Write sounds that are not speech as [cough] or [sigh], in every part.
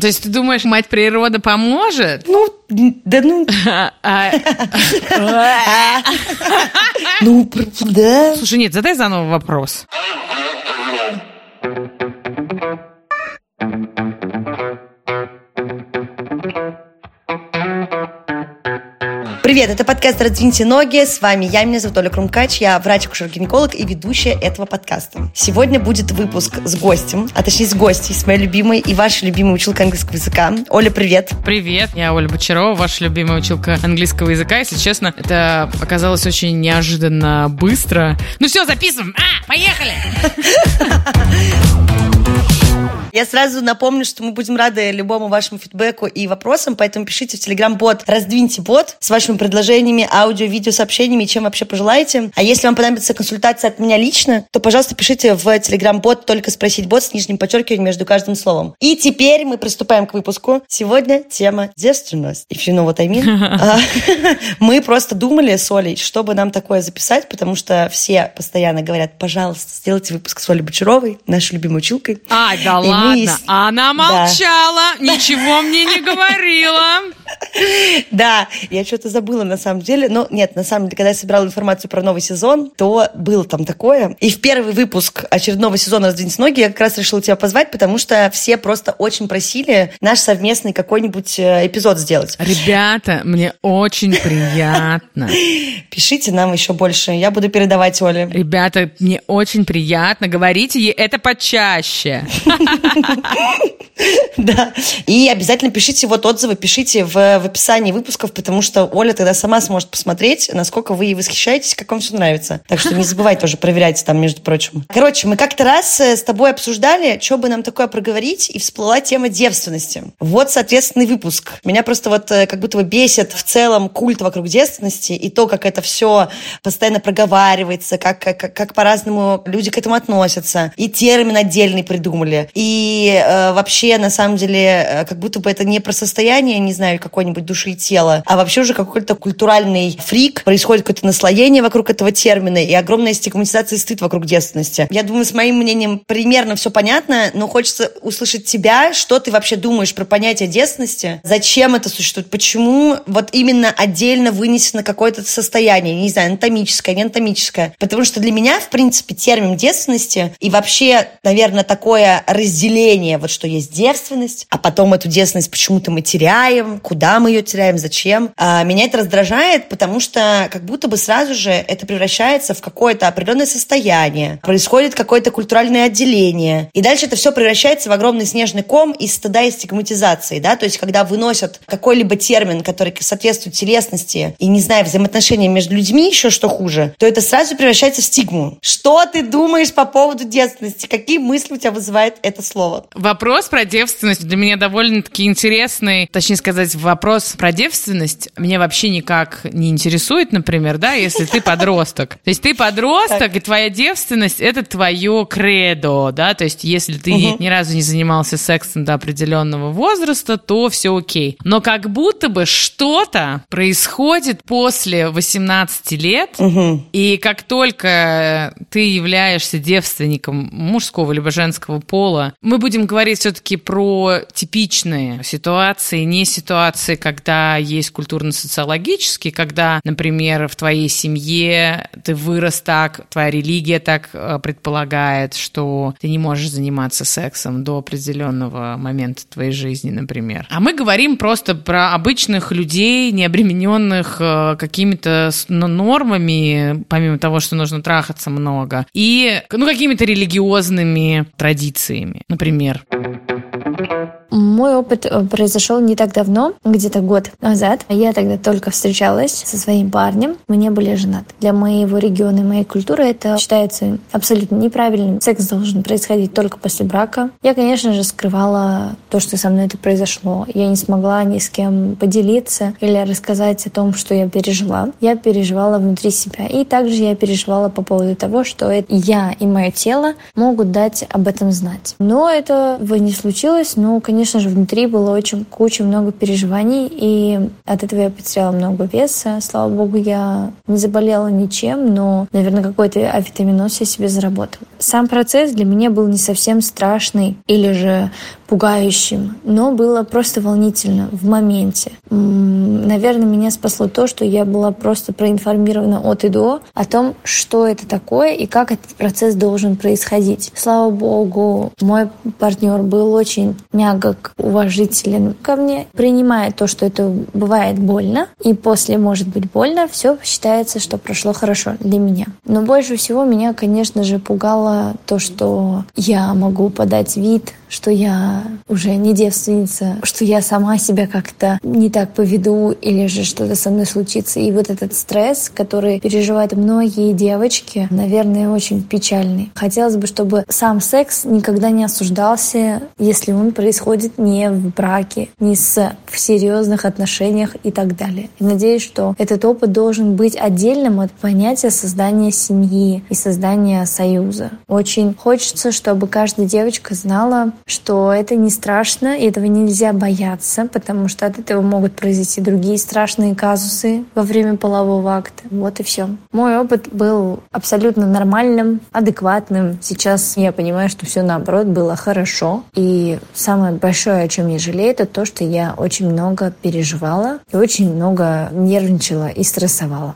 То есть ты думаешь, мать природа поможет? Ну, да ну... [laughs] А, [laughs] Ну, пр- да. Слушай, нет, задай заново вопрос. Привет, это подкаст «Раздвиньте ноги». С вами я, меня зовут Оля Крумкач, я врач-акушер-гинеколог и ведущая этого подкаста. Сегодня будет выпуск с гостем, а точнее с гостей, с моей любимой и вашей любимой училкой английского языка. Оля, привет. Привет, я Оля Бочарова, ваша любимая училка английского языка. Если честно, это оказалось очень неожиданно быстро. Ну все, записываем. А, поехали! [laughs] Я сразу напомню, что мы будем рады любому вашему фидбэку и вопросам, поэтому пишите в Телеграм-бот «Раздвиньте бот» с вашими предложениями, аудио, видео, сообщениями, и чем вообще пожелаете. А если вам понадобится консультация от меня лично, то, пожалуйста, пишите в Телеграм-бот «Только спросить бот» с нижним подчеркиванием между каждым словом. И теперь мы приступаем к выпуску. Сегодня тема девственность. If you know what I mean. [laughs] А, [laughs] Мы просто думали с Олей, чтобы нам такое записать, потому что все постоянно говорят, пожалуйста, сделайте выпуск с Олей Бочаровой, нашей любимой училкой. А, да И мы ладно. есть- Она Да. молчала, ничего мне не [laughs] говорила. Да, я что-то забыла на самом деле. Но нет, на самом деле, когда я собирала информацию про новый сезон, то было там такое. И в первый выпуск очередного сезона «Раздвиньте ноги» я как раз решила тебя позвать, потому что все просто очень просили наш совместный какой-нибудь э, эпизод сделать. Ребята, мне очень [laughs] приятно. Пишите нам еще больше, я буду передавать Оле. Ребята, мне очень приятно. Говорите ей это почаще. [laughs] [laughs] Да. И обязательно пишите вот отзывы, пишите в, в описании выпусков, потому что Оля тогда сама сможет посмотреть, насколько вы ей восхищаетесь, как вам все нравится. Так что не забывайте тоже, проверяйте там, между прочим. Короче, мы как-то раз э, с тобой обсуждали, что бы нам такое проговорить, и всплыла тема девственности. Вот, соответственный выпуск. Меня просто вот э, как будто бы бесит в целом культ вокруг девственности и то, как это все постоянно проговаривается, как, как, как по-разному люди к этому относятся. И термин отдельный придумали. И э, вообще, на самом деле, э, как будто бы это не про состояние, не знаю, какой-нибудь души и тела, а вообще уже какой-то культуральный фрик. Происходит какое-то наслоение вокруг этого термина и огромная стигматизация и стыд вокруг девственности. Я думаю, с моим мнением примерно все понятно, но хочется услышать тебя, что ты вообще думаешь про понятие девственности, зачем это существует, почему вот именно отдельно вынесено какое-то состояние, не знаю, анатомическое, не анатомическое. Потому что для меня, в принципе, термин девственности и вообще, наверное, такое разделение, вот что есть девственность, а потом эту девственность почему-то мы теряем, куда мы ее теряем, зачем. А, меня это раздражает, потому что как будто бы сразу же это превращается в какое-то определенное состояние, происходит какое-то культуральное отделение, и дальше это все превращается в огромный снежный ком из стыда и стигматизации, да, то есть когда выносят какой-либо термин, который соответствует телесности и, не знаю, взаимоотношениям между людьми, еще что хуже, то это сразу превращается в стигму. Что ты думаешь по поводу девственности? Какие мысли у тебя вызывает это слово? Вопрос про девственность для меня довольно-таки интересный. Точнее сказать, вопрос про девственность меня вообще никак не интересует, например, да, если ты подросток. То есть ты подросток, и твоя девственность — это твое кредо, да, то есть если ты ни разу не занимался сексом до определенного возраста, то все окей. Но как будто бы что-то происходит после 18 лет, и как только ты являешься девственником мужского либо женского пола, мы будем говорить все-таки про типичные ситуации, не ситуации, когда есть культурно-социологические, когда, например, в твоей семье ты вырос так, твоя религия так э, предполагает, что ты не можешь заниматься сексом до определенного момента твоей жизни, например. А мы говорим просто про обычных людей, не обремененных э, какими-то нормами, помимо того, что нужно трахаться много, и ну, какими-то религиозными традициями, например. Мой опыт э, произошел не так давно, где-то год назад. Я тогда только встречалась со своим парнем. Мы не были женаты. Для моего региона и моей культуры это считается абсолютно неправильным. Секс должен происходить только после брака. Я, конечно же, скрывала то, что со мной это произошло. Я не смогла ни с кем поделиться или рассказать о том, что я пережила. Я переживала внутри себя. И также я переживала по поводу того, что это я и мое тело могут дать об этом знать. Но этого не случилось. Но, конечно, конечно же, внутри было очень куча много переживаний, и от этого я потеряла много веса. Слава богу, я не заболела ничем, но, наверное, какой-то авитаминоз я себе заработала. Сам процесс для меня был не совсем страшный или же пугающим, но было просто волнительно в моменте. Наверное, меня спасло то, что я была просто проинформирована от и до о том, что это такое и как этот процесс должен происходить. Слава богу, мой партнер был очень мягок, уважителен ко мне, принимает то, что это бывает больно, и после может быть больно, все считается, что прошло хорошо для меня. Но больше всего меня, конечно же, пугало то, что я могу подать вид, что я уже не девственница, что я сама себя как-то не так поведу или же что-то со мной случится. И вот этот стресс, который переживают многие девочки, наверное, очень печальный. Хотелось бы, чтобы сам секс никогда не осуждался, если он происходит не в браке, не с, в серьезных отношениях и так далее. И надеюсь, что этот опыт должен быть отдельным от понятия создания семьи и создания союза. Очень хочется, чтобы каждая девочка знала, что это не страшно, и этого нельзя бояться, потому что от этого могут произойти другие страшные казусы во время полового акта. Вот и все. Мой опыт был абсолютно нормальным, адекватным. Сейчас я понимаю, что все наоборот было хорошо. И самое большое, о чем я жалею, это то, что я очень много переживала и очень много нервничала и стрессовала.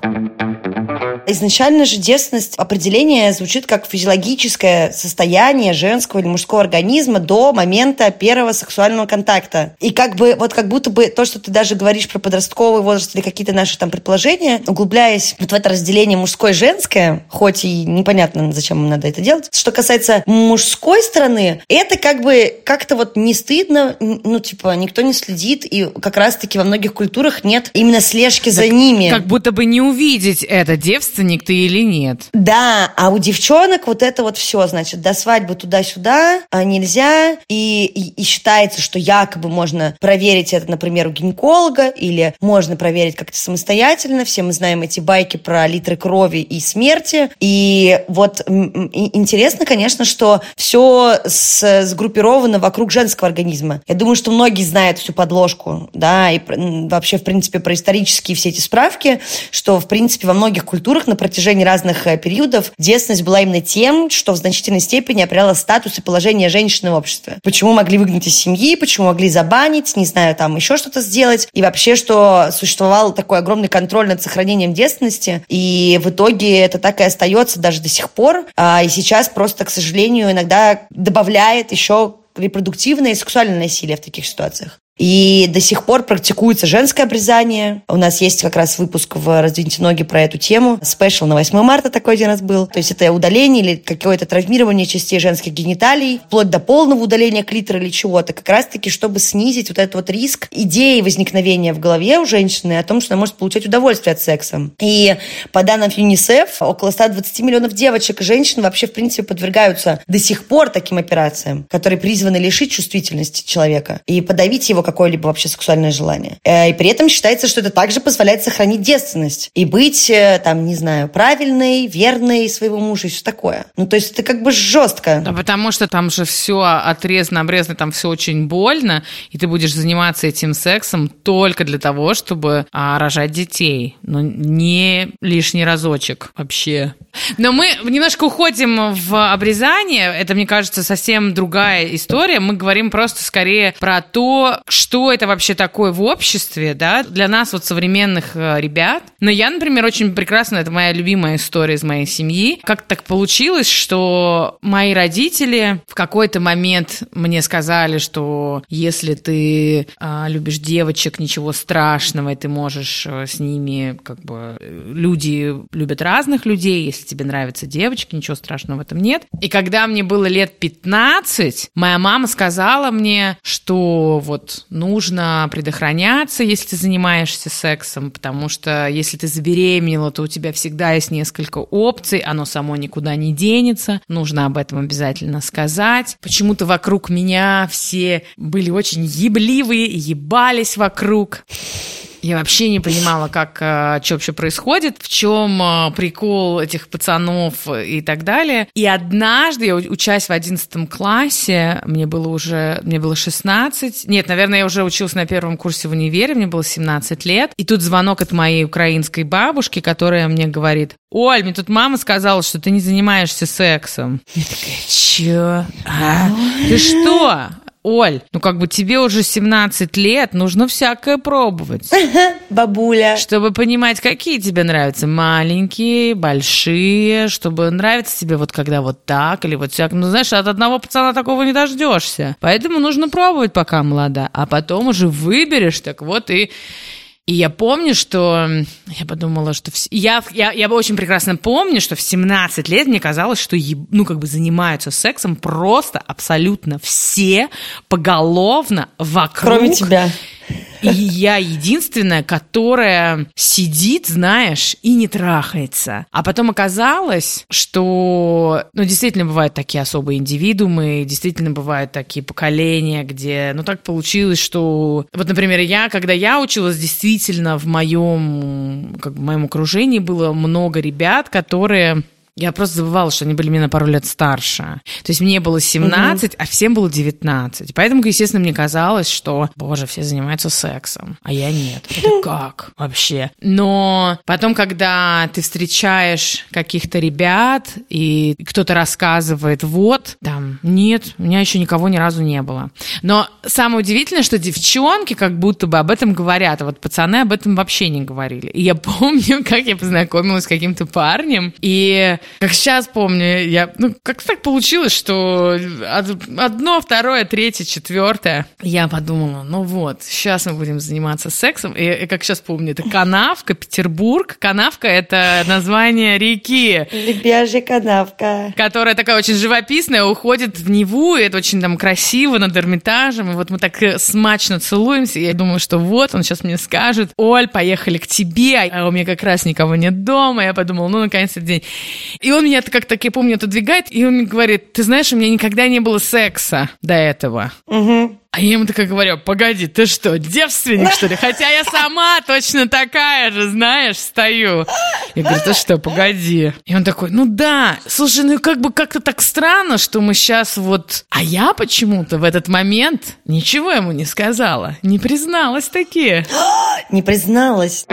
Изначально же девственность определение звучит как физиологическое состояние женского или мужского организма до момента первого сексуального контакта. И как бы вот как будто бы то, что ты даже говоришь про подростковый возраст или какие-то наши там предположения, углубляясь вот в это разделение мужское-женское, хоть и непонятно, зачем им надо это делать. Что касается мужской стороны, это как бы как-то вот не стыдно, ну типа никто не следит, и как раз-таки во многих культурах нет именно слежки за ними. Как будто бы не увидеть это девственность девственник ты или нет. Да, а у девчонок вот это вот все, значит, до свадьбы туда-сюда а нельзя, и, и, и считается, что якобы можно проверить это, например, у гинеколога, или можно проверить как-то самостоятельно. Все мы знаем эти байки про литры крови и смерти. И вот интересно, конечно, что все сгруппировано вокруг женского организма. Я думаю, что многие знают всю подложку, да, и вообще, в принципе, про исторические все эти справки, что, в принципе, во многих культурах на протяжении разных э, периодов девственность была именно тем, что в значительной степени определяла статус и положение женщины в обществе. Почему могли выгнать из семьи, почему могли забанить, не знаю, там еще что-то сделать. И вообще, что существовал такой огромный контроль над сохранением девственности. И в итоге это так и остается даже до сих пор. А, и сейчас просто, к сожалению, иногда добавляет еще репродуктивное и сексуальное насилие в таких ситуациях. И до сих пор практикуется женское обрезание. У нас есть как раз выпуск в «Раздвиньте ноги» про эту тему. Спешл на 8 марта такой один раз был. То есть это удаление или какое-то травмирование частей женских гениталий, вплоть до полного удаления клитора или чего-то. Как раз-таки, чтобы снизить вот этот вот риск идеи возникновения в голове у женщины о том, что она может получать удовольствие от секса. И по данным ЮНИСЕФ, около 120 миллионов девочек и женщин вообще, в принципе, подвергаются до сих пор таким операциям, которые призваны лишить чувствительности человека и подавить его какое-либо вообще сексуальное желание. Э, и при этом считается, что это также позволяет сохранить девственность и быть, э, там, не знаю, правильной, верной своего мужа и все такое. Ну, то есть это как бы жестко. Да, потому что там же все отрезано, обрезано, там все очень больно, и ты будешь заниматься этим сексом только для того, чтобы а, рожать детей. Но не лишний разочек вообще. Но мы немножко уходим в обрезание. Это, мне кажется, совсем другая история. Мы говорим просто скорее про то, что это вообще такое в обществе, да, для нас вот современных э, ребят. Но я, например, очень прекрасно, это моя любимая история из моей семьи. Как так получилось, что мои родители в какой-то момент мне сказали, что если ты а, любишь девочек, ничего страшного, и ты можешь э, с ними, как бы, люди любят разных людей, если тебе нравятся девочки, ничего страшного в этом нет. И когда мне было лет 15, моя мама сказала мне, что вот нужно предохраняться, если ты занимаешься сексом, потому что если ты забеременела, то у тебя всегда есть несколько опций, оно само никуда не денется, нужно об этом обязательно сказать. Почему-то вокруг меня все были очень ебливые, ебались вокруг. Я вообще не понимала, как, э, что вообще происходит, в чем э, прикол этих пацанов и так далее. И однажды, я учась в 11 классе, мне было уже, мне было 16, нет, наверное, я уже училась на первом курсе в универе, мне было 17 лет, и тут звонок от моей украинской бабушки, которая мне говорит, Оль, мне тут мама сказала, что ты не занимаешься сексом. Я такая, чё? А? Ты что? Оль, ну как бы тебе уже 17 лет, нужно всякое пробовать. Бабуля. Чтобы понимать, какие тебе нравятся. Маленькие, большие, чтобы нравится тебе вот когда вот так или вот всяк. Ну, знаешь, от одного пацана такого не дождешься. Поэтому нужно пробовать, пока молода. А потом уже выберешь, так вот и и я помню, что я подумала, что... В... Я, я, я очень прекрасно помню, что в 17 лет мне казалось, что ну, как бы занимаются сексом просто абсолютно все поголовно вокруг. Кроме тебя. И я единственная, которая сидит, знаешь, и не трахается. А потом оказалось, что, ну, действительно бывают такие особые индивидуумы, действительно бывают такие поколения, где, ну, так получилось, что... Вот, например, я, когда я училась, действительно в моем, как бы, в моем окружении было много ребят, которые я просто забывала, что они были мне на пару лет старше. То есть мне было 17, угу. а всем было 19. Поэтому, естественно, мне казалось, что, боже, все занимаются сексом, а я нет. Это как вообще? Но потом, когда ты встречаешь каких-то ребят, и кто-то рассказывает, вот, там, нет, у меня еще никого ни разу не было. Но самое удивительное, что девчонки как будто бы об этом говорят, а вот пацаны об этом вообще не говорили. И я помню, [laughs] как я познакомилась с каким-то парнем, и как сейчас помню, я, ну, как так получилось, что одно, второе, третье, четвертое. Я подумала, ну вот, сейчас мы будем заниматься сексом. И, и как сейчас помню, это Канавка, Петербург. Канавка — это название реки. Лебяжья канавка. Которая такая очень живописная, уходит в Неву, и это очень там красиво над Эрмитажем. И вот мы так э, смачно целуемся. И я думаю, что вот, он сейчас мне скажет, Оль, поехали к тебе, а у меня как раз никого нет дома. Я подумала, ну, наконец-то день. И он меня как так, я помню, отодвигает, и он мне говорит, ты знаешь, у меня никогда не было секса до этого. Угу. А я ему такая говорю, погоди, ты что, девственник, что ли? Хотя я сама точно такая же, знаешь, стою. Я говорю, ты что, погоди. И он такой, ну да, слушай, ну как бы как-то так странно, что мы сейчас вот... А я почему-то в этот момент ничего ему не сказала, не призналась такие. [gasps] Не призналась.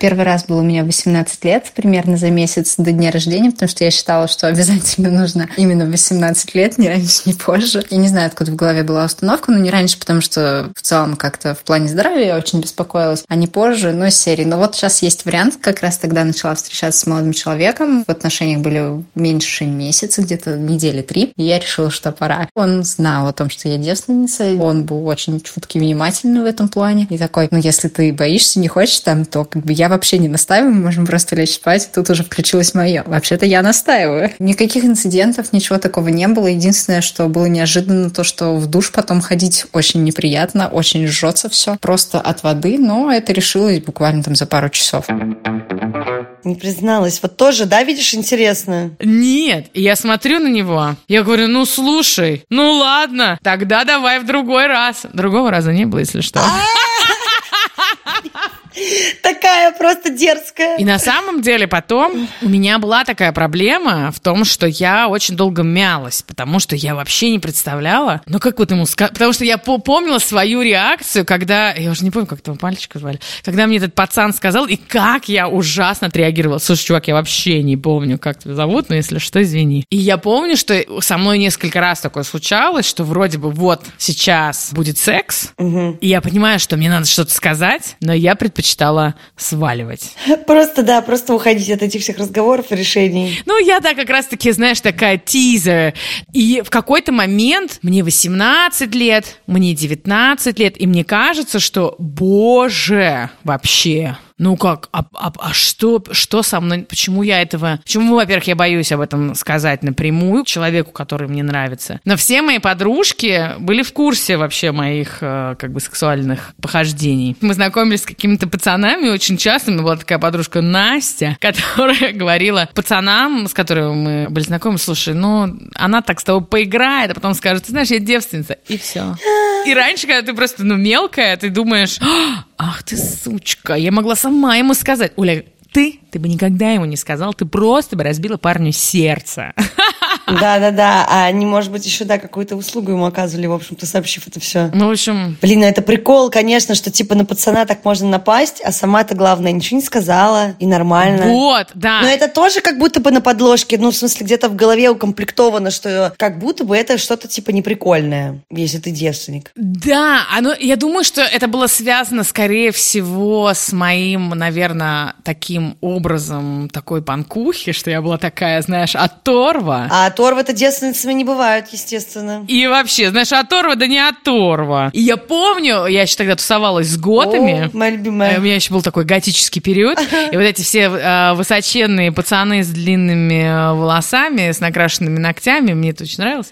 Первый раз был у меня 18 лет, примерно за месяц до дня рождения, потому что я считала, что обязательно нужно именно 18 лет, ни раньше, ни позже. Я не знаю, откуда в голове была установка, но не раньше, потому что в целом как-то в плане здоровья я очень беспокоилась, а не позже, но серии. Но вот сейчас есть вариант, как раз тогда начала встречаться с молодым человеком. В отношениях были меньше месяца, где-то недели три, и я решила, что пора. Он знал о том, что я девственница, он был очень чуткий, внимательный в этом плане, и такой, ну если ты боишься, не хочешь там, то как бы я вообще не настаиваю, мы можем просто лечь спать. Тут уже включилось мое. Вообще-то я настаиваю. Никаких инцидентов, ничего такого не было. Единственное, что было неожиданно, то, что в душ потом ходить очень неприятно, очень жжется все. Просто от воды, но это решилось буквально там за пару часов. Не призналась. Вот тоже, да, видишь, интересно? Нет, я смотрю на него, я говорю, ну слушай, ну ладно, тогда давай в другой раз. Другого раза не было, если что. Такая просто дерзкая. И на самом деле потом у меня была такая проблема в том, что я очень долго мялась, потому что я вообще не представляла, ну как вот ему сказать, потому что я помнила свою реакцию, когда, я уже не помню, как этого мальчика звали, когда мне этот пацан сказал, и как я ужасно отреагировала. Слушай, чувак, я вообще не помню, как тебя зовут, но если что, извини. И я помню, что со мной несколько раз такое случалось, что вроде бы вот сейчас будет секс, угу. и я понимаю, что мне надо что-то сказать, но я предпочитала сваливать. Просто, да, просто уходить от этих всех разговоров и решений. Ну, я, да, как раз-таки, знаешь, такая тизер. И в какой-то момент мне 18 лет, мне 19 лет, и мне кажется, что, боже, вообще, ну как, а, а, а что, что со мной, почему я этого, почему, во-первых, я боюсь об этом сказать напрямую человеку, который мне нравится. Но все мои подружки были в курсе вообще моих, э, как бы, сексуальных похождений. Мы знакомились с какими-то пацанами очень часто, у меня была такая подружка Настя, [laughs] которая говорила пацанам, с которыми мы были знакомы, слушай, ну, она так с тобой поиграет, а потом скажет, ты знаешь, я девственница, и все. [laughs] И раньше, когда ты просто, ну, мелкая, ты думаешь, ах ты сучка, я могла сама ему сказать, Оля, ты, ты бы никогда ему не сказал, ты просто бы разбила парню сердце. [laughs] [laughs] Да-да-да, а они, может быть, еще, да, какую-то услугу ему оказывали, в общем-то, сообщив это все. Ну, в общем... Блин, ну это прикол, конечно, что, типа, на пацана так можно напасть, а сама-то, главное, ничего не сказала, и нормально. Вот, да. Но это тоже как будто бы на подложке, ну, в смысле, где-то в голове укомплектовано, что как будто бы это что-то, типа, неприкольное, если ты девственник. Да, оно, я думаю, что это было связано, скорее всего, с моим, наверное, таким образом такой панкухи, что я была такая, знаешь, оторва. А оторвы-то девственницами не бывают, естественно. И вообще, знаешь, оторва да не оторва. И я помню, я еще тогда тусовалась с готами. О, моя любимая. Э, У меня еще был такой готический период. И вот эти все э, высоченные пацаны с длинными э, волосами, с накрашенными ногтями, мне это очень нравилось.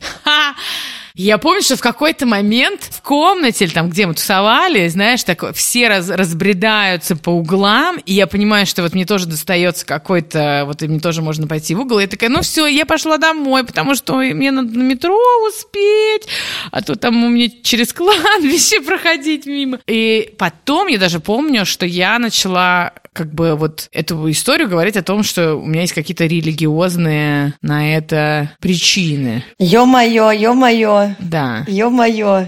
Я помню, что в какой-то момент в комнате, или там, где мы тусовали, знаешь, так все раз, разбредаются по углам, и я понимаю, что вот мне тоже достается какой-то, вот и мне тоже можно пойти в угол, и я такая, ну все, я пошла домой, потому что мне надо на метро успеть, а то там у меня через кладбище [laughs] проходить мимо. И потом я даже помню, что я начала как бы вот эту историю говорить о том, что у меня есть какие-то религиозные на это причины. Ё-моё, ё-моё. Да. Ё-моё.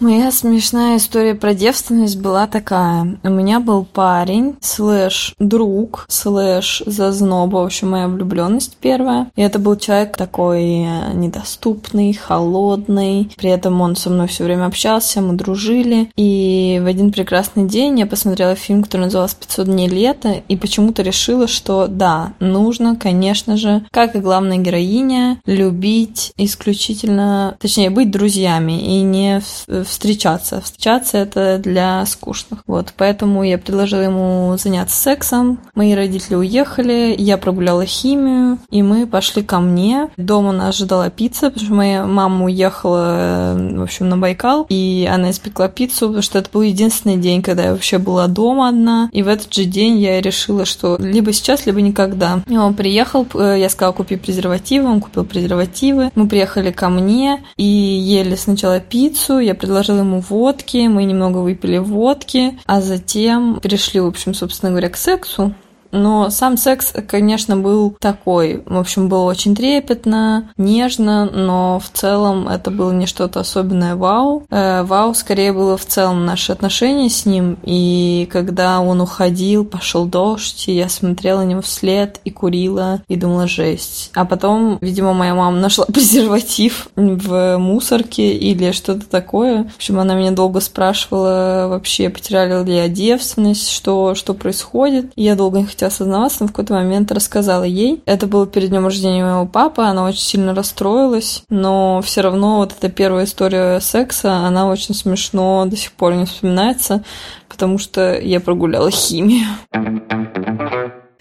Моя смешная история про девственность была такая. У меня был парень, слэш друг, слэш зазноба, в общем, моя влюбленность первая. И это был человек такой э, недоступный, холодный. При этом он со мной все время общался, мы дружили. И в один прекрасный день я посмотрела фильм, который назывался «500 дней лета», и почему-то решила, что да, нужно, конечно же, как и главная героиня, любить исключительно, точнее, быть друзьями и не в- встречаться. Встречаться это для скучных. Вот, поэтому я предложила ему заняться сексом. Мои родители уехали, я прогуляла химию, и мы пошли ко мне. Дома нас ожидала пицца, потому что моя мама уехала, э, в общем, на Байкал, и она испекла пиццу, потому что это был единственный день, когда я вообще была дома одна. И в этот же день я решила, что либо сейчас, либо никогда. И он приехал, э, я сказала, купи презервативы, он купил презервативы. Мы приехали ко мне и ели сначала пиццу, я предложила ему водки, мы немного выпили водки, а затем перешли, в общем, собственно говоря, к сексу. Но сам секс, конечно, был такой. В общем, было очень трепетно, нежно, но в целом это было не что-то особенное вау. Э, вау скорее было в целом наши отношения с ним. И когда он уходил, пошел дождь, и я смотрела на него вслед и курила, и думала, жесть. А потом, видимо, моя мама нашла [laughs] презерватив в мусорке или что-то такое. В общем, она меня долго спрашивала вообще, потеряли ли я девственность, что, что происходит. И я долго не хотела осознаваться, но в какой-то момент рассказала ей. Это было перед днем рождения моего папы, она очень сильно расстроилась, но все равно вот эта первая история секса, она очень смешно до сих пор не вспоминается, потому что я прогуляла химию.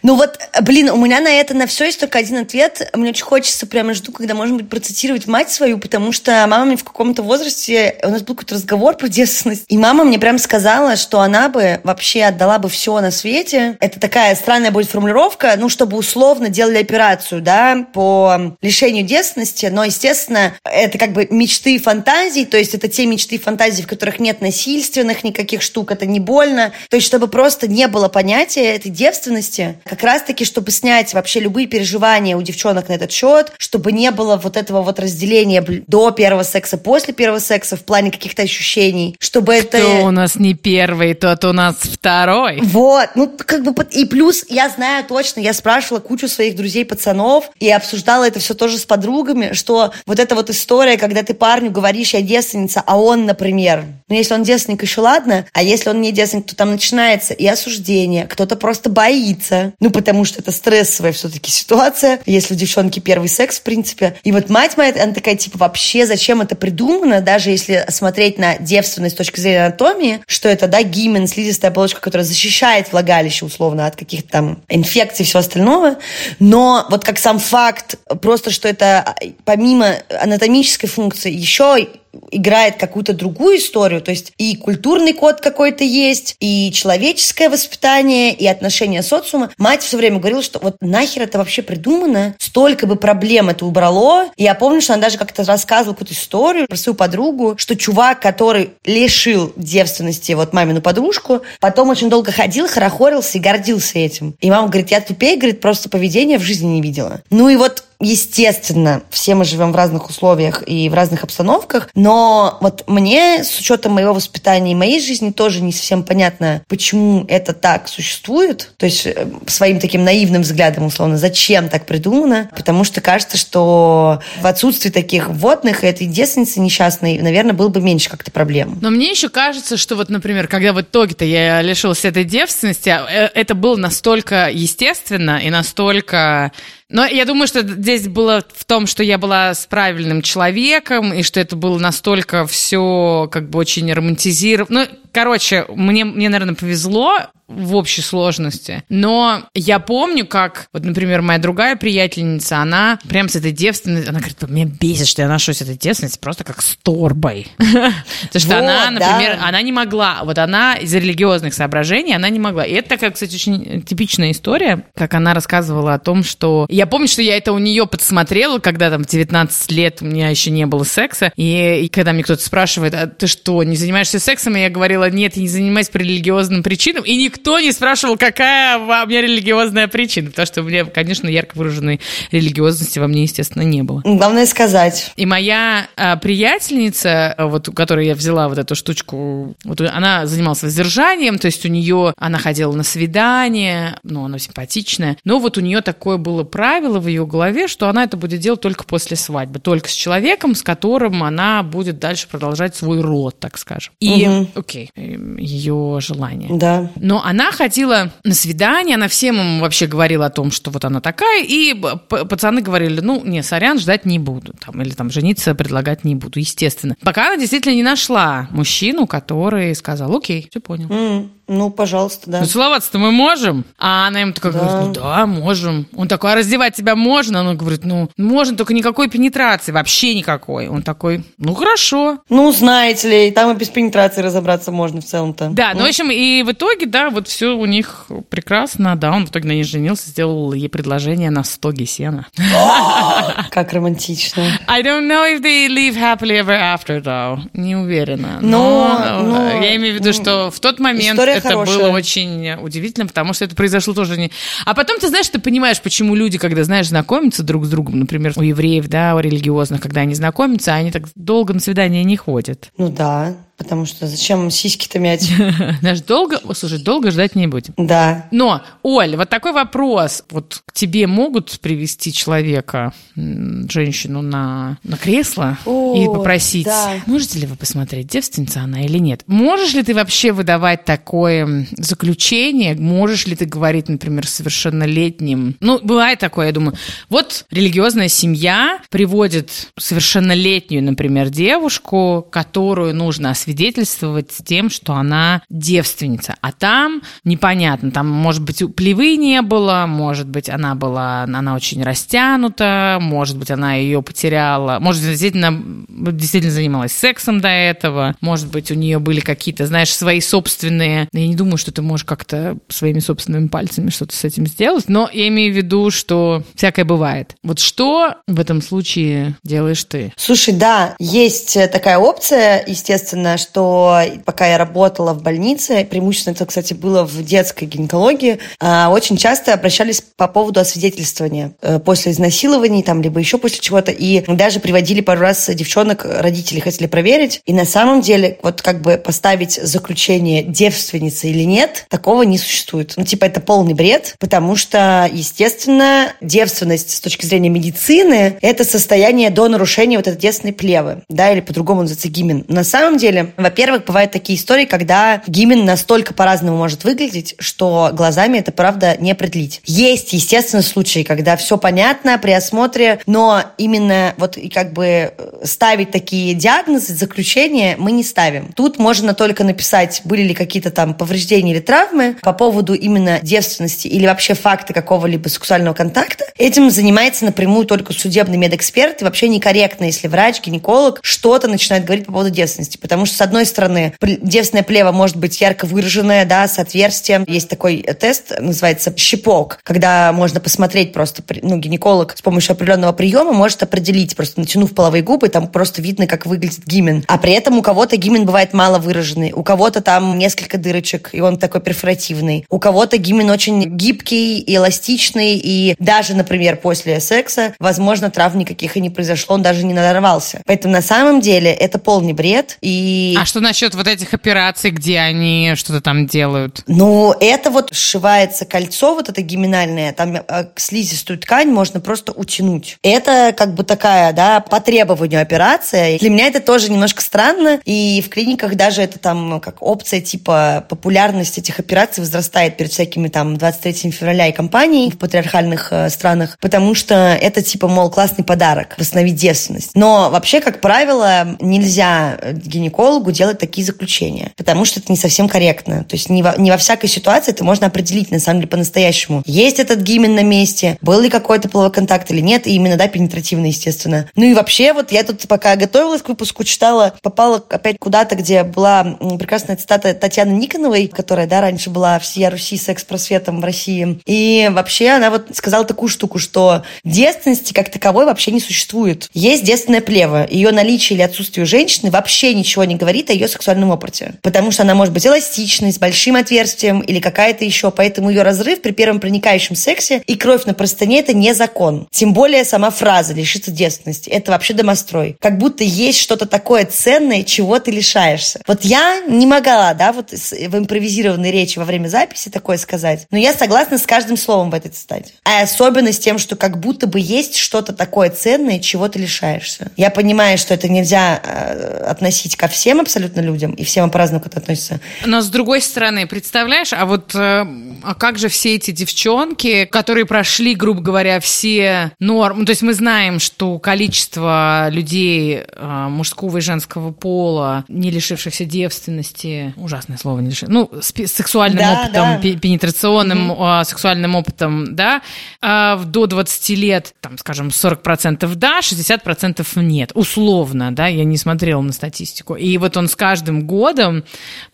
Ну вот, блин, у меня на это на все есть только один ответ. Мне очень хочется, прямо жду, когда, может быть, процитировать мать свою, потому что мама мне в каком-то возрасте, у нас был какой-то разговор про девственность, и мама мне прям сказала, что она бы вообще отдала бы все на свете. Это такая странная будет формулировка, ну, чтобы условно делали операцию, да, по лишению девственности, но, естественно, это как бы мечты и фантазии, то есть это те мечты и фантазии, в которых нет насильственных никаких штук, это не больно, то есть чтобы просто не было понятия этой девственности, как раз-таки, чтобы снять вообще любые переживания у девчонок на этот счет, чтобы не было вот этого вот разделения до первого секса, после первого секса в плане каких-то ощущений, чтобы это... Кто у нас не первый, тот у нас второй. Вот, ну как бы и плюс я знаю точно, я спрашивала кучу своих друзей-пацанов и обсуждала это все тоже с подругами, что вот эта вот история, когда ты парню говоришь, я девственница, а он, например, ну если он девственник, еще ладно, а если он не девственник, то там начинается и осуждение, кто-то просто боится, ну потому что это стрессовая все-таки ситуация, если у девчонки первый секс, в принципе. И вот мать моя, она такая, типа, вообще зачем это придумано, даже если смотреть на девственность с точки зрения анатомии, что это, да, гимен, слизистая оболочка, которая защищает влагалище, условно, от каких-то там инфекций и всего остального. Но вот как сам факт, просто что это помимо анатомической функции еще играет какую-то другую историю, то есть и культурный код какой-то есть, и человеческое воспитание, и отношения социума. Мать все время говорила, что вот нахер это вообще придумано, столько бы проблем это убрало. И я помню, что она даже как-то рассказывала какую-то историю про свою подругу, что чувак, который лишил девственности вот мамину подружку, потом очень долго ходил, хорохорился и гордился этим. И мама говорит, я тупее, говорит, просто поведения в жизни не видела. Ну и вот естественно, все мы живем в разных условиях и в разных обстановках, но вот мне, с учетом моего воспитания и моей жизни, тоже не совсем понятно, почему это так существует, то есть э, своим таким наивным взглядом, условно, зачем так придумано, потому что кажется, что в отсутствии таких водных этой девственницы несчастной, наверное, было бы меньше как-то проблем. Но мне еще кажется, что вот, например, когда в итоге-то я лишилась этой девственности, а, э, это было настолько естественно и настолько но я думаю, что здесь было в том, что я была с правильным человеком, и что это было настолько все как бы очень романтизировано. Ну, короче, мне, мне, наверное, повезло в общей сложности. Но я помню, как, вот, например, моя другая приятельница, она прям с этой девственностью, она говорит, меня бесит, что я ношу с этой девственностью просто как с торбой. [laughs] Потому что она, например, она не могла, вот она из-за религиозных соображений, она не могла. И это такая, кстати, очень типичная история, как она рассказывала о том, что... Я помню, что я это у нее подсмотрела, когда там в 19 лет у меня еще не было секса, и, и когда мне кто-то спрашивает, а ты что, не занимаешься сексом? И я говорила, нет, я не занимаюсь по религиозным причинам, и никто не спрашивал, какая во мне религиозная причина, потому что у меня, конечно, ярко выраженной религиозности во мне, естественно, не было. Главное сказать. И моя а, приятельница, вот у которой я взяла вот эту штучку, вот она занималась воздержанием, то есть у нее, она ходила на свидание, ну, она симпатичная, но вот у нее такое было правило в ее голове, что она это будет делать только после свадьбы, только с человеком, с которым она будет дальше продолжать свой род, так скажем. И, угу. окей, ее желание. Да. Но она ходила на свидание, она всем им вообще говорила о том, что вот она такая, и пацаны говорили, ну, не, сорян, ждать не буду, там, или там жениться предлагать не буду, естественно. Пока она действительно не нашла мужчину, который сказал, окей, все понял. Mm. Ну, пожалуйста, да. Ну, целоваться-то мы можем? А она ему такая да. говорит, ну да, можем. Он такой, а раздевать тебя можно? Она говорит, ну, можно, только никакой пенетрации, вообще никакой. Он такой, ну, хорошо. Ну, знаете ли, там и без пенетрации разобраться можно в целом-то. Да, ну, ну в общем, и в итоге, да, вот все у них прекрасно, да, он в итоге на ней женился, сделал ей предложение на стоге сена. [laughs] Как романтично. I don't know if they live happily ever after, though. Не уверена. Но, но я имею в виду, что в тот момент это хорошая. было очень удивительно, потому что это произошло тоже не... А потом, ты знаешь, ты понимаешь, почему люди, когда, знаешь, знакомятся друг с другом, например, у евреев, да, у религиозных, когда они знакомятся, они так долго на свидание не ходят. Ну да. Потому что зачем сиськи-то мять? [laughs] Знаешь, долго, слушай, долго ждать не будем. Да. Но, Оль, вот такой вопрос. Вот к тебе могут привести человека, женщину, на, на кресло О, и попросить, да. можете ли вы посмотреть, девственница она или нет? Можешь ли ты вообще выдавать такое заключение? Можешь ли ты говорить, например, совершеннолетним? Ну, бывает такое, я думаю. Вот религиозная семья приводит совершеннолетнюю, например, девушку, которую нужно освещать свидетельствовать тем, что она девственница. А там непонятно, там, может быть, плевы не было, может быть, она была, она очень растянута, может быть, она ее потеряла, может, действительно, действительно занималась сексом до этого, может быть, у нее были какие-то, знаешь, свои собственные, я не думаю, что ты можешь как-то своими собственными пальцами что-то с этим сделать, но я имею в виду, что всякое бывает. Вот что в этом случае делаешь ты? Слушай, да, есть такая опция, естественно, что пока я работала в больнице, преимущественно это, кстати, было в детской гинекологии, а, очень часто обращались по поводу освидетельствования э, после изнасилований, там, либо еще после чего-то, и даже приводили пару раз девчонок, родители хотели проверить, и на самом деле вот как бы поставить заключение девственницы или нет, такого не существует. Ну, типа, это полный бред, потому что, естественно, девственность с точки зрения медицины – это состояние до нарушения вот этой девственной плевы, да, или по-другому называется гимен. На самом деле, во-первых, бывают такие истории, когда гимен настолько по-разному может выглядеть, что глазами это, правда, не определить. Есть, естественно, случаи, когда все понятно при осмотре, но именно вот и как бы э, ставить такие диагнозы, заключения мы не ставим. Тут можно только написать, были ли какие-то там повреждения или травмы по поводу именно девственности или вообще факта какого-либо сексуального контакта. Этим занимается напрямую только судебный медэксперт, и вообще некорректно, если врач, гинеколог что-то начинает говорить по поводу девственности, потому что, с одной стороны, девственная плева может быть ярко выраженная, да, с отверстием. Есть такой тест, называется щипок, когда можно посмотреть просто, ну, гинеколог с помощью определенного приема может определить, просто натянув половые губы, там просто видно, как выглядит гимен. А при этом у кого-то гимен бывает мало выраженный, у кого-то там несколько дырочек, и он такой перфоративный. У кого-то гимен очень гибкий, эластичный, и даже, например, после секса, возможно, травм никаких и не произошло, он даже не надорвался. Поэтому на самом деле это полный бред. И... А что насчет вот этих операций, где они что-то там делают? Ну, это вот сшивается кольцо, вот это гиминальное, там э, слизистую ткань можно просто утянуть. Это как бы такая, да, по требованию операция. Для меня это тоже немножко странно, и в клиниках даже это там как опция типа популярность этих операций возрастает перед всякими там 23 февраля и компанией в патриархальных э, странах, потому что это типа, мол, классный подарок, восстановить девственность. Но вообще, как правило, нельзя гинекологу делать такие заключения, потому что это не совсем корректно. То есть не во, не во всякой ситуации это можно определить, на самом деле, по-настоящему. Есть этот гимен на месте, был ли какой-то половой контакт или нет, и именно, да, пенетративный, естественно. Ну и вообще, вот я тут пока готовилась к выпуску, читала, попала опять куда-то, где была прекрасная цитата Татьяны Никоновой, которая, да, раньше была всея Руси секс-просветом в России. И вообще она вот сказала такую штуку, что девственности как таковой вообще не существует. Есть девственная плева. Ее наличие или отсутствие у женщины вообще ничего не говорит о ее сексуальном опыте. Потому что она может быть эластичной, с большим отверстием или какая-то еще. Поэтому ее разрыв при первом проникающем сексе и кровь на простыне – это не закон. Тем более сама фраза «лишиться девственности» – это вообще домострой. Как будто есть что-то такое ценное, чего ты лишаешься. Вот я не могла, да, вот в импровизированной речи во время записи такое сказать, но я согласна с каждым словом в этой цитате. А особенно с тем, что как будто бы есть что-то такое ценное, чего ты лишаешься. Я понимаю, что это нельзя э, относить ко всем абсолютно людям, и всем по-разному к этому относятся. Но с другой стороны, представляешь, а вот э, а как же все эти девчонки, которые прошли, грубо говоря, все нормы, ну, то есть мы знаем, что количество людей э, мужского и женского пола, не лишившихся девственности, ужасное слово, не лишив, ну, с сексуальным да, опытом, да. пенетрационным угу. сексуальным опытом, да, э, до 20 лет, там, скажем, 40% да, 60% нет, условно, да, я не смотрела на статистику. И вот он с каждым годом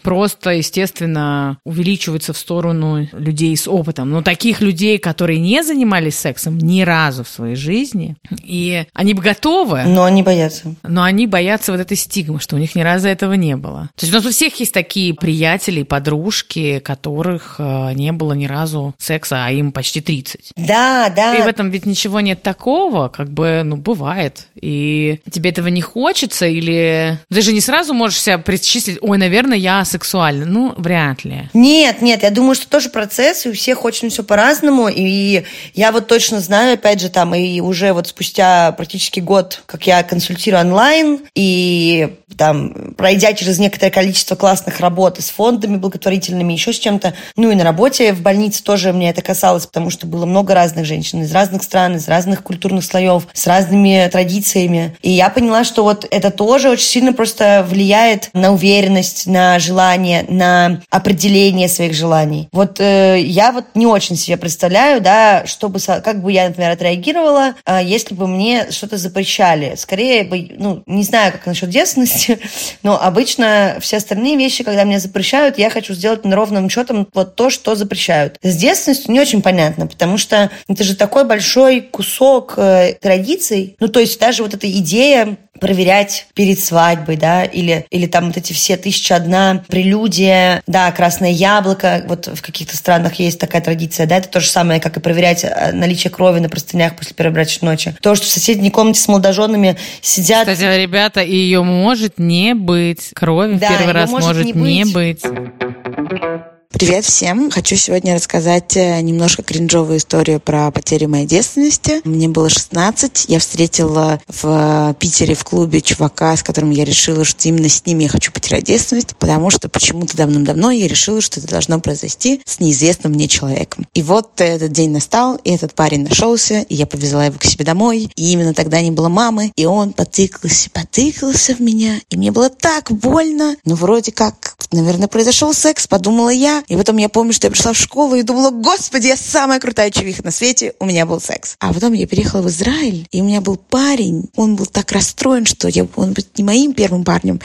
просто, естественно, увеличивается в сторону людей с опытом. Но таких людей, которые не занимались сексом ни разу в своей жизни, и они бы готовы. Но они боятся. Но они боятся вот этой стигмы, что у них ни разу этого не было. То есть у нас у всех есть такие приятели, подружки, которых э, не было ни разу секса, а им почти 30. Да, да. И в этом ведь ничего нет такого, как бы, ну, бывает. И тебе этого не хочется, или ты же не сразу можешь себя причислить, ой, наверное, я сексуальна. Ну, вряд ли. Нет, нет, я думаю, что тоже процесс, и у всех очень все по-разному. И я вот точно знаю, опять же, там, и уже вот спустя практически год, как я консультирую онлайн, и там, пройдя через некоторое количество классных работ с фондами благотворительными, еще с чем-то, ну и на работе в больнице тоже мне это касалось, потому что было много разных женщин из разных стран, из разных культурных слоев, с разными традициями. И я поняла, что вот это тоже очень сильно просто влияет на уверенность, на желание, на определение своих желаний. Вот э, я вот не очень себе представляю, да, чтобы, как бы я, например, отреагировала, э, если бы мне что-то запрещали. Скорее бы, ну, не знаю, как насчет девственности, [laughs] но обычно все остальные вещи, когда мне запрещают, я хочу сделать на ровным счетом вот то, что запрещают. С девственностью не очень понятно, потому что это же такой большой кусок э, традиций. Ну, то есть даже вот эта идея проверять перед свадьбой, да, или, или там вот эти все тысяча одна прелюдия, да, красное яблоко, вот в каких-то странах есть такая традиция, да, это то же самое, как и проверять э, наличие крови на простынях после первобрачной ночи. То, что в соседней комнате с молодоженами сидят... Кстати, ребята, ее может не быть, крови да, в первый раз может, может не быть. Не быть. Привет всем! Хочу сегодня рассказать э, немножко кринжовую историю про потерю моей девственности. Мне было 16, я встретила в Питере в клубе чувака, с которым я решила, что именно с ним я хочу потерять девственность, потому что почему-то давным-давно я решила, что это должно произойти с неизвестным мне человеком. И вот этот день настал, и этот парень нашелся, и я повезла его к себе домой, и именно тогда не было мамы, и он потыкался, потыкался в меня, и мне было так больно, ну вроде как, наверное, произошел секс, подумала я, и потом я помню, что я пришла в школу и думала, господи, я самая крутая чувиха на свете, у меня был секс. А потом я переехала в Израиль, и у меня был парень, он был так расстроен, что я, он будет не моим первым парнем.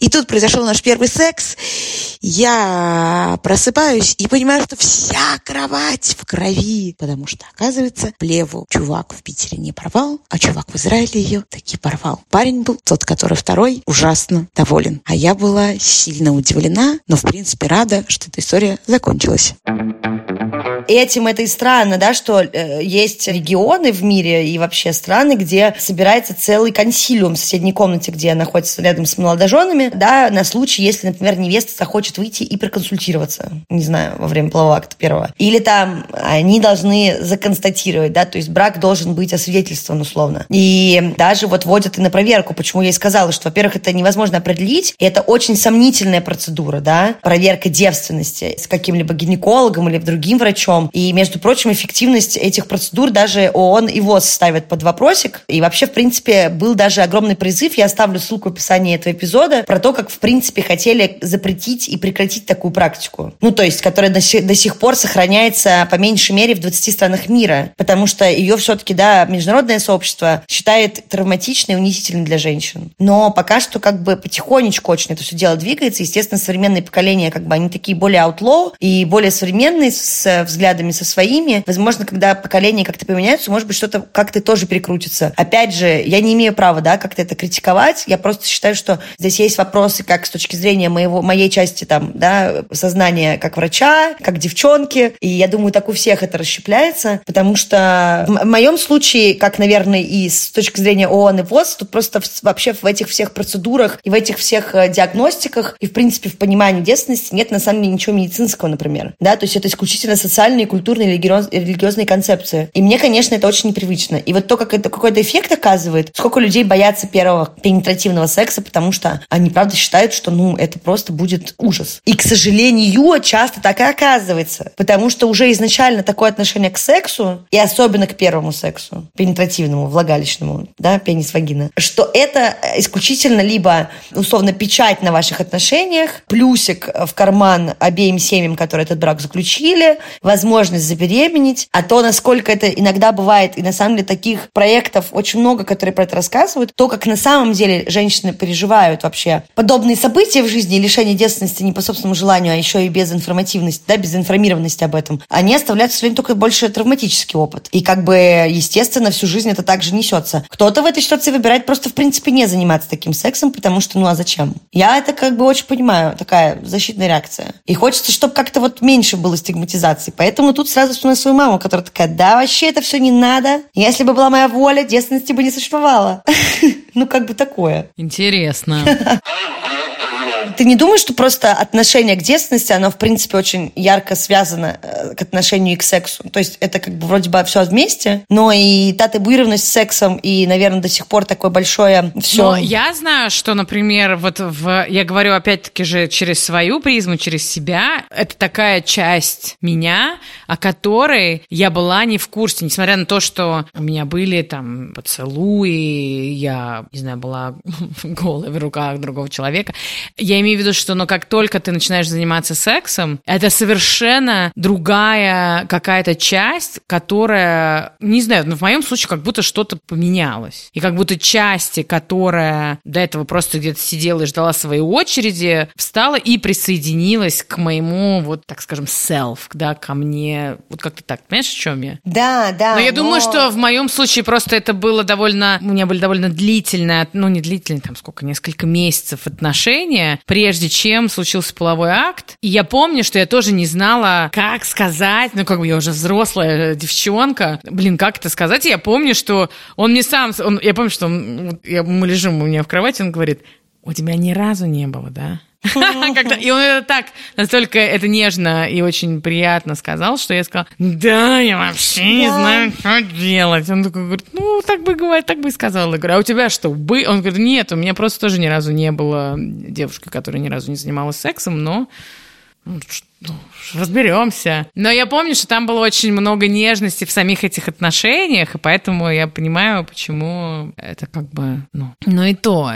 И тут произошел наш первый секс. Я просыпаюсь и понимаю, что вся кровать в крови, потому что, оказывается, плеву чувак в Питере не порвал, а чувак в Израиле ее таки порвал. Парень был тот, который второй, ужасно доволен. А я была сильно удивлена, но, в принципе, рада, что эта история закончилась. Этим это и странно, да, что э, есть регионы в мире и вообще страны, где собирается целый консилиум в соседней комнате, где находится рядом с молодоженами, да, на случай, если, например, невеста захочет выйти и проконсультироваться, не знаю, во время полового акта первого. Или там они должны законстатировать, да, то есть брак должен быть освидетельствован условно. И даже вот вводят и на проверку, почему я и сказала, что, во-первых, это невозможно определить, и это очень сомнительная процедура, да, проверка девственности с каким-либо гинекологом или другим врачом. И, между прочим, эффективность этих процедур даже ООН и ВОЗ ставят под вопросик. И вообще, в принципе, был даже огромный призыв, я оставлю ссылку в описании этого эпизода, про то, как, в принципе, хотели запретить и прекратить такую практику. Ну, то есть, которая до сих, до сих пор сохраняется по меньшей мере в 20 странах мира, потому что ее все-таки, да, международное сообщество считает травматичной и унизительной для женщин. Но пока что как бы потихонечку очень это все дело двигается. Естественно, современные поколения, как бы, они такие более outlaw и более современные с взглядами со своими. Возможно, когда поколения как-то поменяются, может быть, что-то как-то тоже перекрутится. Опять же, я не имею права, да, как-то это критиковать. Я просто считаю, что здесь есть вопросы как с точки зрения моего, моей части там, да, сознания как врача, как девчонки. И я думаю, так у всех это расщепляется, потому что в моем случае, как, наверное, и с точки зрения ООН и ВОЗ, тут просто вообще в этих всех процедурах и в этих всех э, диагностиках и, в принципе, в понимании детственности нет на самом деле ничего медицинского, например. Да, то есть это исключительно социальные, культурные, религиозные концепции. И мне, конечно, это очень непривычно. И вот то, как это какой-то эффект оказывает, сколько людей боятся первого пенетративного секса, потому что они, правда, считают, что, ну, это просто будет ужас. И, к сожалению, часто так и оказывается. Потому что уже изначально такое отношение к сексу, и особенно к первому сексу, пенетративному, влагалищному, да, пенис-вагина, что это исключительно либо, условно, печать на ваших отношениях, плюсик в карман обеим семьям, которые этот брак заключили, возможность забеременеть, а то, насколько это иногда бывает, и на самом деле таких проектов очень много, которые про это рассказывают, то, как на самом деле женщины переживают вообще подобные события в жизни, лишение девственности не по собственному желанию, а еще и без информативности, да, без информированности об этом, они оставляют своим только больше травматический опыт. И как бы, естественно, всю жизнь это также несется. Кто-то в этой ситуации выбирает просто, в принципе, не заниматься таким сексом, потому что, ну а зачем? Я это как бы очень понимаю, такая защитная реакция. И хочется, чтобы как-то вот меньше было стигматизации. Поэтому тут сразу вспоминаю свою маму, которая такая, да, вообще это все не надо. Если бы была моя воля, девственности бы не существовало. [laughs] Ну, как бы такое. Интересно. [laughs] Ты не думаешь, что просто отношение к девственности, оно, в принципе, очень ярко связано э, к отношению и к сексу? То есть это как бы вроде бы все вместе, но и та табуированность с сексом, и, наверное, до сих пор такое большое все. Но я знаю, что, например, вот в... Я говорю, опять-таки же, через свою призму, через себя. Это такая часть меня, о которой я была не в курсе, несмотря на то, что у меня были там поцелуи, я, не знаю, была [laughs] голая в руках другого человека. Я имею в виду, что, ну, как только ты начинаешь заниматься сексом, это совершенно другая какая-то часть, которая, не знаю, но ну, в моем случае как будто что-то поменялось. И как будто части, которая до этого просто где-то сидела и ждала своей очереди, встала и присоединилась к моему, вот, так скажем, self, да, ко мне. Вот как-то так, понимаешь, о чем я? Да, да. Но я но... думаю, что в моем случае просто это было довольно, у меня были довольно длительные, ну, не длительные, там сколько, несколько месяцев отношения, прежде чем случился половой акт. И я помню, что я тоже не знала, как сказать, ну, как бы я уже взрослая девчонка. Блин, как это сказать? И я помню, что он мне сам, он, я помню, что он, я, мы лежим у меня в кровати, он говорит, у тебя ни разу не было, да? [laughs] Когда, и он это так, настолько это нежно и очень приятно сказал, что я сказала, да, я вообще не знаю, что делать. Он такой говорит, ну, так бы говорит, так бы и сказал. Я говорю, а у тебя что, бы? Он говорит, нет, у меня просто тоже ни разу не было девушки, которая ни разу не занималась сексом, но ну, разберемся. Но я помню, что там было очень много нежности в самих этих отношениях, и поэтому я понимаю, почему это как бы, ну, ну и то.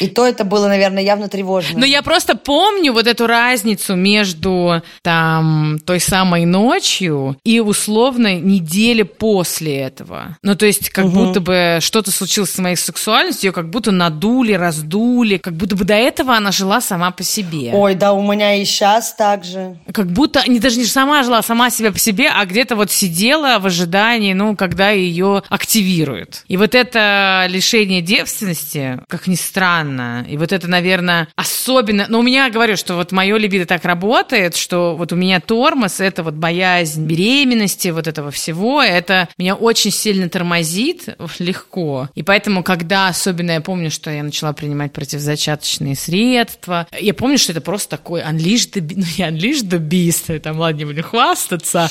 И то это было, наверное, явно тревожно. Но я просто помню вот эту разницу между там той самой ночью и условно недели после этого. Ну, то есть как угу. будто бы что-то случилось с моей сексуальностью, ее как будто надули, раздули, как будто бы до этого она жила сама по себе. Ой, да, у меня и сейчас так же. Как будто, не даже не сама жила сама себя по себе, а где-то вот сидела в ожидании, ну, когда ее активируют. И вот это лишение девственности, как ни странно, и вот это, наверное, особенно... Но у меня, говорю, что вот мое либидо так работает, что вот у меня тормоз, это вот боязнь беременности, вот этого всего, это меня очень сильно тормозит легко. И поэтому, когда особенно я помню, что я начала принимать противозачаточные средства, я помню, что это просто такой unleash the, [laughs] ну, не unleash the beast, там, ладно, не буду хвастаться,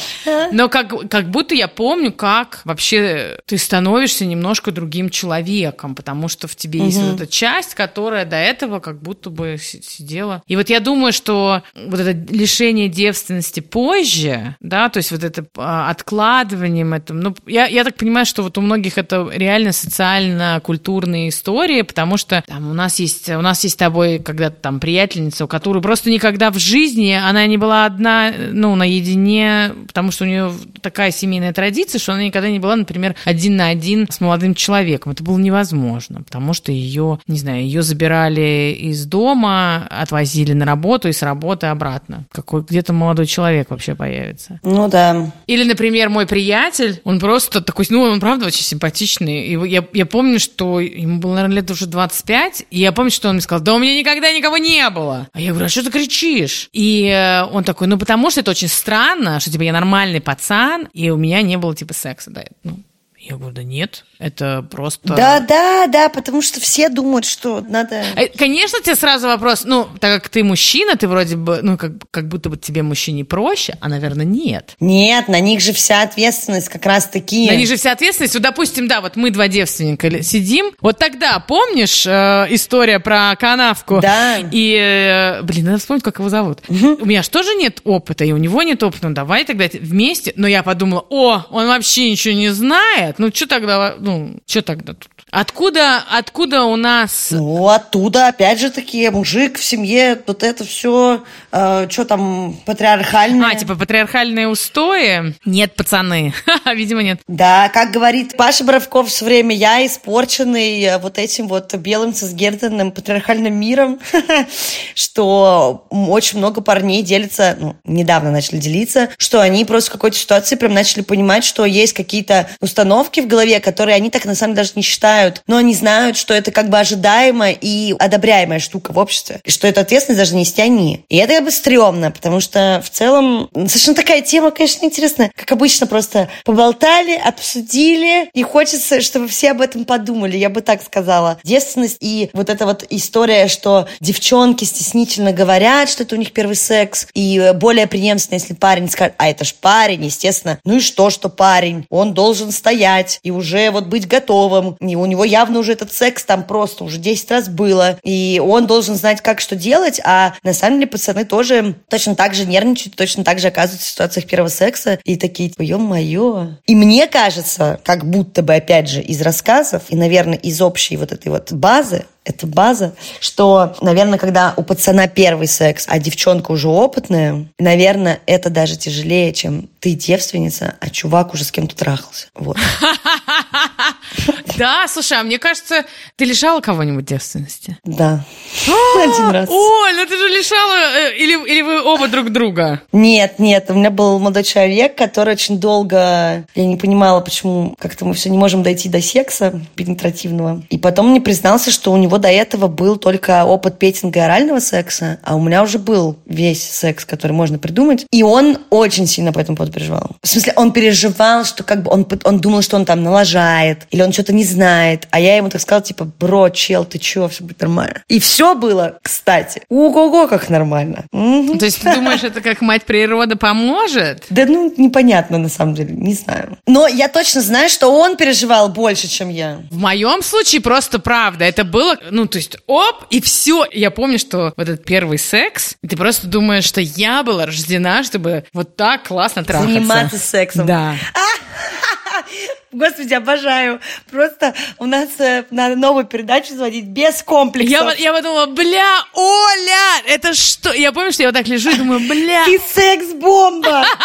но как, как будто я помню, как вообще ты становишься немножко другим человеком, потому что в тебе есть вот эта часть, которая до этого как будто бы сидела. И вот я думаю, что вот это лишение девственности позже, да, то есть вот это а, откладыванием это, ну, я, я так понимаю, что вот у многих это реально социально-культурные истории, потому что там у нас есть, у нас есть с тобой когда-то там приятельница, у которой просто никогда в жизни она не была одна, ну, наедине, потому что у нее такая семейная традиция, что она никогда не была, например, один на один с молодым человеком. Это было невозможно, потому что ее, не знаю, ее забирали из дома, отвозили на работу и с работы обратно. Какой где-то молодой человек вообще появится. Ну да. Или, например, мой приятель, он просто такой, ну, он правда очень симпатичный. И я, я помню, что ему было, наверное, лет уже 25, и я помню, что он мне сказал, да у меня никогда никого не было. А я говорю, а что ты кричишь? И э, он такой, ну, потому что это очень странно, что, типа, я нормальный пацан, и у меня не было, типа, секса, да, ну, я говорю, да нет, это просто... Да, да, да, потому что все думают, что надо... Э, конечно, тебе сразу вопрос, ну, так как ты мужчина, ты вроде бы, ну, как, как будто бы тебе мужчине проще, а, наверное, нет. Нет, на них же вся ответственность как раз таки... На них же вся ответственность. Вот, допустим, да, вот мы два девственника сидим, вот тогда, помнишь э, история про канавку? Да. И, э, блин, надо вспомнить, как его зовут. Угу. У меня же тоже нет опыта, и у него нет опыта, ну, давай тогда вместе. Но я подумала, о, он вообще ничего не знает, нет, ну что тогда, ну, что тогда тут? Откуда, откуда у нас... Ну, оттуда, опять же таки, мужик в семье, вот это все, э, что там, патриархальное. А, типа патриархальные устои? Нет, пацаны. [laughs] Видимо, нет. Да, как говорит Паша Боровков все время, я испорченный э, вот этим вот белым цисгендерным патриархальным миром, [laughs] что очень много парней делятся, ну, недавно начали делиться, что они просто в какой-то ситуации прям начали понимать, что есть какие-то установки в голове, которые они так на самом деле даже не считают но они знают, что это как бы ожидаемая и одобряемая штука в обществе, и что эту ответственность даже нести они. И это как бы стрёмно, потому что в целом совершенно такая тема, конечно, интересная. Как обычно, просто поболтали, обсудили, и хочется, чтобы все об этом подумали, я бы так сказала. Девственность и вот эта вот история, что девчонки стеснительно говорят, что это у них первый секс, и более преемственно, если парень скажет, а это ж парень, естественно, ну и что, что парень, он должен стоять и уже вот быть готовым, и у него явно уже этот секс там просто уже 10 раз было, и он должен знать, как что делать, а на самом деле пацаны тоже точно так же нервничают, точно так же оказываются в ситуациях первого секса, и такие, типа, ё-моё. И мне кажется, как будто бы, опять же, из рассказов, и, наверное, из общей вот этой вот базы, это база, что, наверное, когда у пацана первый секс, а девчонка уже опытная, наверное, это даже тяжелее, чем ты девственница, а чувак уже с кем-то трахался. Вот. [laughs] [laughs] Да, слушай, а мне кажется, ты лишала кого-нибудь девственности? Да. [gasps] Один раз. Оль, ну ты же лишала, э, или, или вы оба друг друга? Нет, нет, у меня был молодой человек, который очень долго, я не понимала, почему как-то мы все не можем дойти до секса пенетративного. И потом мне признался, что у него до этого был только опыт петинга и орального секса, а у меня уже был весь секс, который можно придумать. И он очень сильно по этому поводу переживал. В смысле, он переживал, что как бы он, он думал, что он там налажает, или или он что-то не знает. А я ему так сказала, типа, бро, чел, ты чё, все будет нормально. И все было, кстати, ого-го, как нормально. То есть ты думаешь, это как мать природа поможет? Да ну, непонятно на самом деле, не знаю. Но я точно знаю, что он переживал больше, чем я. В моем случае просто правда. Это было, ну, то есть, оп, и все. Я помню, что вот этот первый секс, ты просто думаешь, что я была рождена, чтобы вот так классно трахаться. Заниматься сексом. Да. [laughs] Господи, обожаю. Просто у нас э, надо новую передачу звонить без комплексов. Я, я подумала, бля, Оля, это что? Я помню, что я вот так лежу и думаю, бля. Ты секс-бомба! [laughs]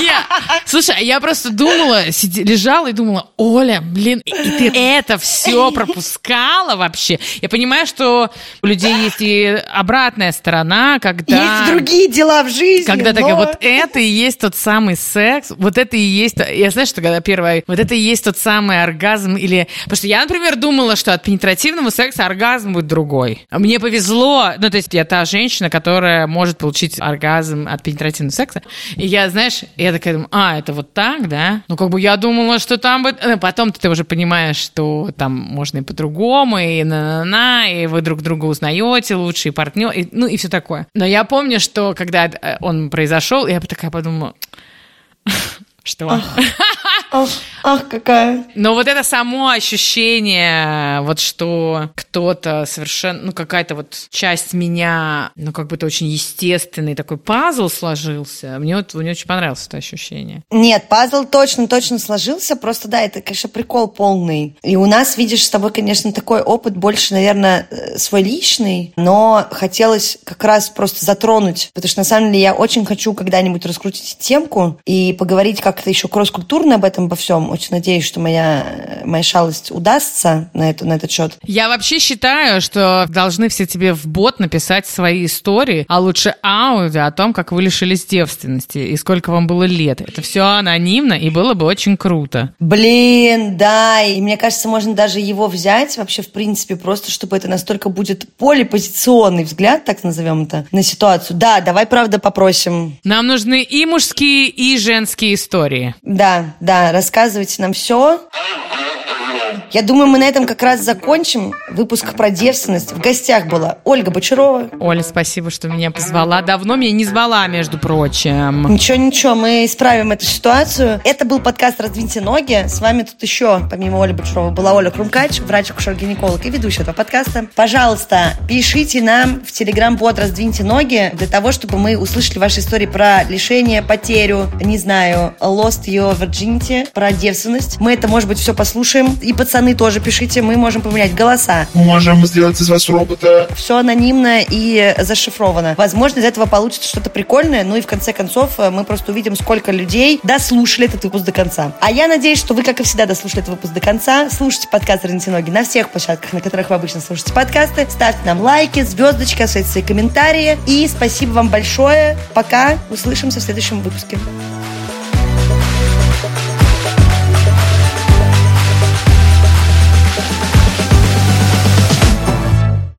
Не, слушай, а я просто думала, сиди- лежала и думала, Оля, блин, и ты это все пропускала вообще. Я понимаю, что у людей есть и обратная сторона, когда... Есть другие дела в жизни, Когда такая, но- вот это и есть тот самый секс, вот это и есть... Я знаю, что когда первое, вот это и есть тот самый оргазм или... Потому что я, например, думала, что от пенетративного секса оргазм будет другой. Мне повезло, ну, то есть я та женщина, которая может получить оргазм от пенетративного секса. И я, знаешь, я такая думаю, а, это вот так, да? Ну, как бы я думала, что там будет... Ну, Потом ты уже понимаешь, что там можно и по-другому, и на-на-на, и вы друг друга узнаете лучше, и партнер, и, ну, и все такое. Но я помню, что когда э, он произошел, я такая подумала, что? Ах, какая. Но вот это само ощущение, вот что кто-то совершенно, ну какая-то вот часть меня, ну как будто очень естественный такой пазл сложился. Мне вот мне очень понравилось это ощущение. Нет, пазл точно-точно сложился. Просто, да, это, конечно, прикол полный. И у нас, видишь, с тобой, конечно, такой опыт больше, наверное, э, свой личный, но хотелось как раз просто затронуть, потому что, на самом деле, я очень хочу когда-нибудь раскрутить темку и поговорить как-то еще кросс-культурно об этом, обо всем. Очень надеюсь, что моя, моя шалость удастся на, это, на этот счет. Я вообще считаю, что должны все тебе в бот написать свои истории, а лучше аудио о том, как вы лишились девственности и сколько вам было лет. Это все анонимно и было бы очень круто. Блин, да, и мне кажется, можно даже его взять вообще, в принципе, просто чтобы это настолько будет полипозиционный взгляд, так назовем это, на ситуацию. Да, давай, правда, попросим. Нам нужны и мужские, и женские истории. Да, да, рассказывайте нам все. Я думаю, мы на этом как раз закончим выпуск про девственность. В гостях была Ольга Бочарова. Оля, спасибо, что меня позвала. Давно меня не звала, между прочим. Ничего, ничего, мы исправим эту ситуацию. Это был подкаст «Раздвиньте ноги». С вами тут еще, помимо Оли Бочарова, была Оля Крумкач, врач-акушер-гинеколог и ведущая этого подкаста. Пожалуйста, пишите нам в телеграм-бот «Раздвиньте ноги» для того, чтобы мы услышали ваши истории про лишение, потерю, не знаю, lost your virginity, про девственность. Мы это, может быть, все послушаем. И пацаны тоже пишите, мы можем поменять голоса. Мы можем сделать из вас робота. Все анонимно и зашифровано. Возможно, из этого получится что-то прикольное. Ну и в конце концов э, мы просто увидим, сколько людей дослушали этот выпуск до конца. А я надеюсь, что вы, как и всегда, дослушали этот выпуск до конца. Слушайте подкаст «Рынки ноги» на всех площадках, на которых вы обычно слушаете подкасты. Ставьте нам лайки, звездочки, оставляйте свои комментарии. И спасибо вам большое. Пока. Услышимся в следующем выпуске.